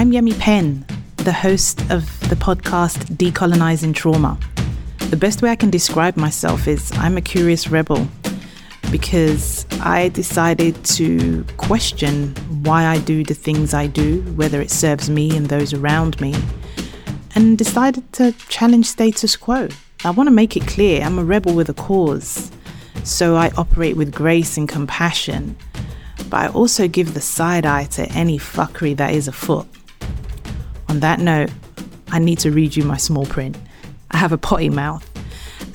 I'm Yemi Penn, the host of the podcast Decolonizing Trauma. The best way I can describe myself is I'm a curious rebel because I decided to question why I do the things I do, whether it serves me and those around me, and decided to challenge status quo. I want to make it clear I'm a rebel with a cause, so I operate with grace and compassion, but I also give the side eye to any fuckery that is afoot. On that note, I need to read you my small print. I have a potty mouth,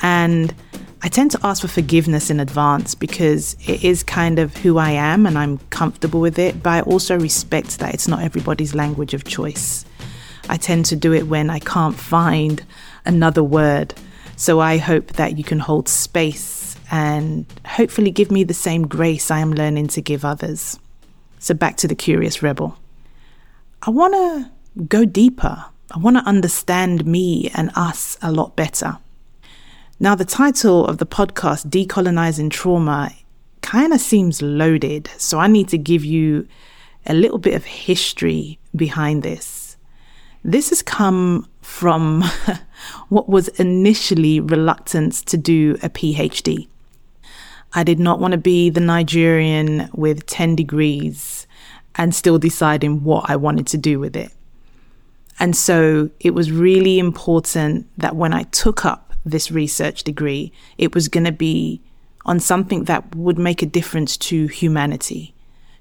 and I tend to ask for forgiveness in advance because it is kind of who I am and I'm comfortable with it, but I also respect that it's not everybody's language of choice. I tend to do it when I can't find another word. So I hope that you can hold space and hopefully give me the same grace I am learning to give others. So back to the curious rebel. I want to go deeper. I want to understand me and us a lot better. Now, the title of the podcast, Decolonizing Trauma, kind of seems loaded. So I need to give you a little bit of history behind this. This has come from what was initially reluctance to do a PhD. I did not want to be the Nigerian with 10 degrees and still deciding what I wanted to do with it. And so it was really important that when I took up this research degree, it was going to be on something that would make a difference to humanity,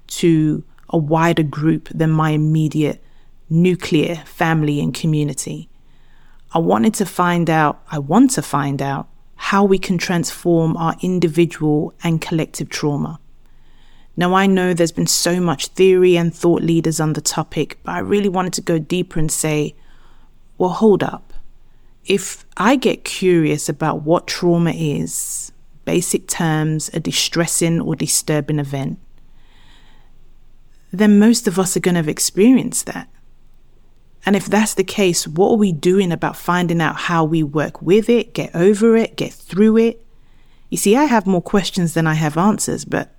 to a wider group than my immediate nuclear family and community. I wanted to find out, I want to find out how we can transform our individual and collective trauma. Now, I know there's been so much theory and thought leaders on the topic, but I really wanted to go deeper and say, well, hold up if I get curious about what trauma is, basic terms, a distressing or disturbing event, then most of us are going to have experienced that. And if that's the case, what are we doing about finding out how we work with it, get over it, get through it? You see, I have more questions than I have answers, but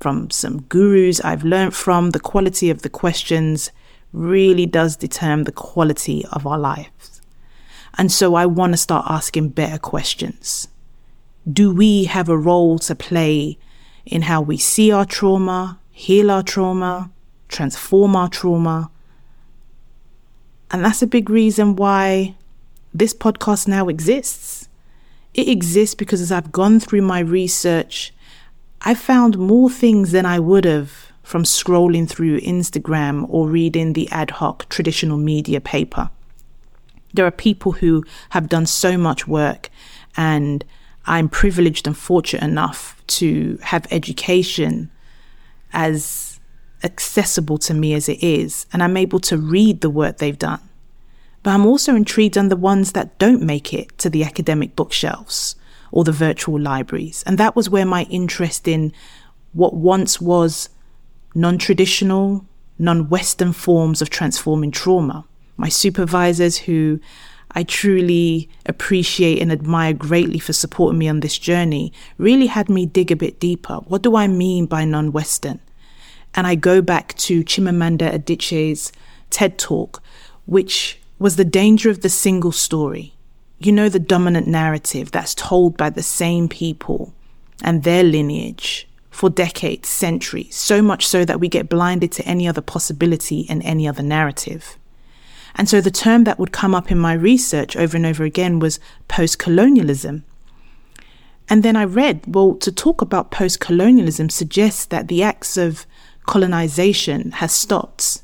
from some gurus I've learned from, the quality of the questions really does determine the quality of our lives. And so I want to start asking better questions. Do we have a role to play in how we see our trauma, heal our trauma, transform our trauma? And that's a big reason why this podcast now exists. It exists because as I've gone through my research, I found more things than I would have from scrolling through Instagram or reading the ad hoc traditional media paper. There are people who have done so much work, and I'm privileged and fortunate enough to have education as accessible to me as it is, and I'm able to read the work they've done. But I'm also intrigued on the ones that don't make it to the academic bookshelves or the virtual libraries. And that was where my interest in what once was non traditional, non Western forms of transforming trauma my supervisors who I truly appreciate and admire greatly for supporting me on this journey really had me dig a bit deeper. What do I mean by non Western? And I go back to Chimamanda Adichie's TED Talk, which was the danger of the single story. You know, the dominant narrative that's told by the same people and their lineage for decades, centuries, so much so that we get blinded to any other possibility and any other narrative. And so the term that would come up in my research over and over again was post colonialism. And then I read, well, to talk about post colonialism suggests that the acts of colonization has stopped.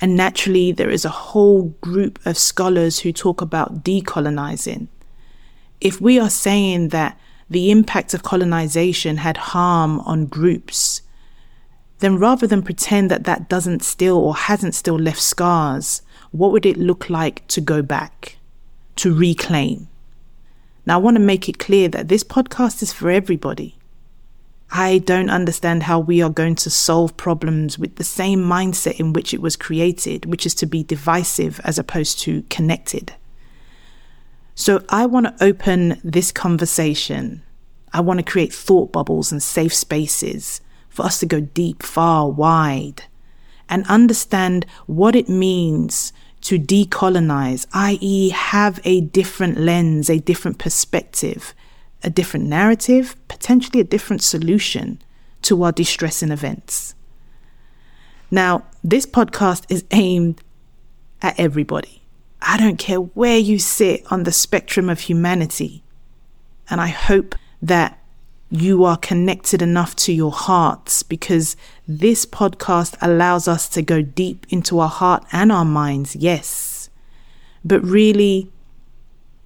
And naturally, there is a whole group of scholars who talk about decolonizing. If we are saying that the impact of colonization had harm on groups, then rather than pretend that that doesn't still or hasn't still left scars, what would it look like to go back, to reclaim? Now, I want to make it clear that this podcast is for everybody. I don't understand how we are going to solve problems with the same mindset in which it was created, which is to be divisive as opposed to connected. So, I want to open this conversation. I want to create thought bubbles and safe spaces for us to go deep, far, wide and understand what it means to decolonize, i.e., have a different lens, a different perspective, a different narrative, potentially a different solution to our distressing events. Now, this podcast is aimed at everybody. I don't care where you sit on the spectrum of humanity. And I hope that you are connected enough to your hearts because this podcast allows us to go deep into our heart and our minds, yes. But really,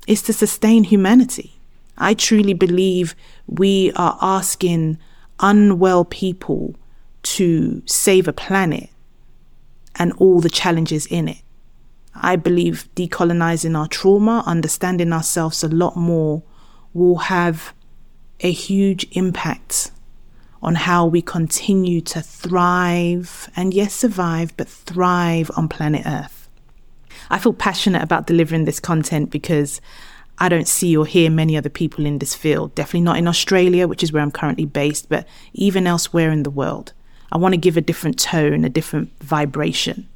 it's to sustain humanity. I truly believe we are asking unwell people to save a planet and all the challenges in it. I believe decolonizing our trauma, understanding ourselves a lot more, will have a huge impact on how we continue to thrive and, yes, survive, but thrive on planet Earth. I feel passionate about delivering this content because I don't see or hear many other people in this field, definitely not in Australia, which is where I'm currently based, but even elsewhere in the world. I want to give a different tone, a different vibration.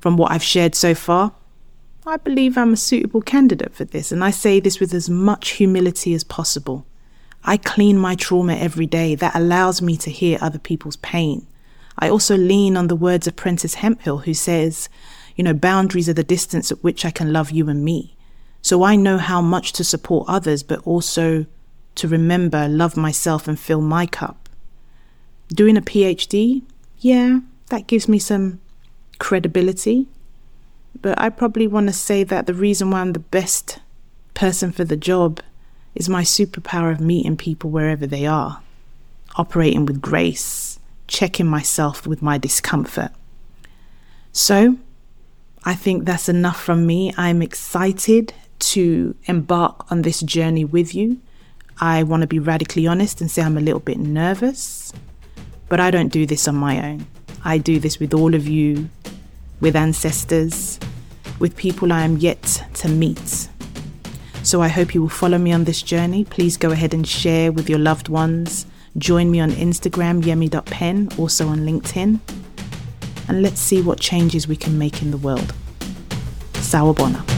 From what I've shared so far, I believe I'm a suitable candidate for this, and I say this with as much humility as possible. I clean my trauma every day. That allows me to hear other people's pain. I also lean on the words of Prentice Hemphill, who says, you know, boundaries are the distance at which I can love you and me. So I know how much to support others, but also to remember, love myself, and fill my cup. Doing a PhD, yeah, that gives me some credibility. But I probably want to say that the reason why I'm the best person for the job is my superpower of meeting people wherever they are, operating with grace, checking myself with my discomfort. So, I think that's enough from me. I'm excited to embark on this journey with you. I want to be radically honest and say I'm a little bit nervous, but I don't do this on my own. I do this with all of you, with ancestors, with people I am yet to meet so I hope you will follow me on this journey. Please go ahead and share with your loved ones. Join me on Instagram, yemi.penn, also on LinkedIn. And let's see what changes we can make in the world. Sawubona.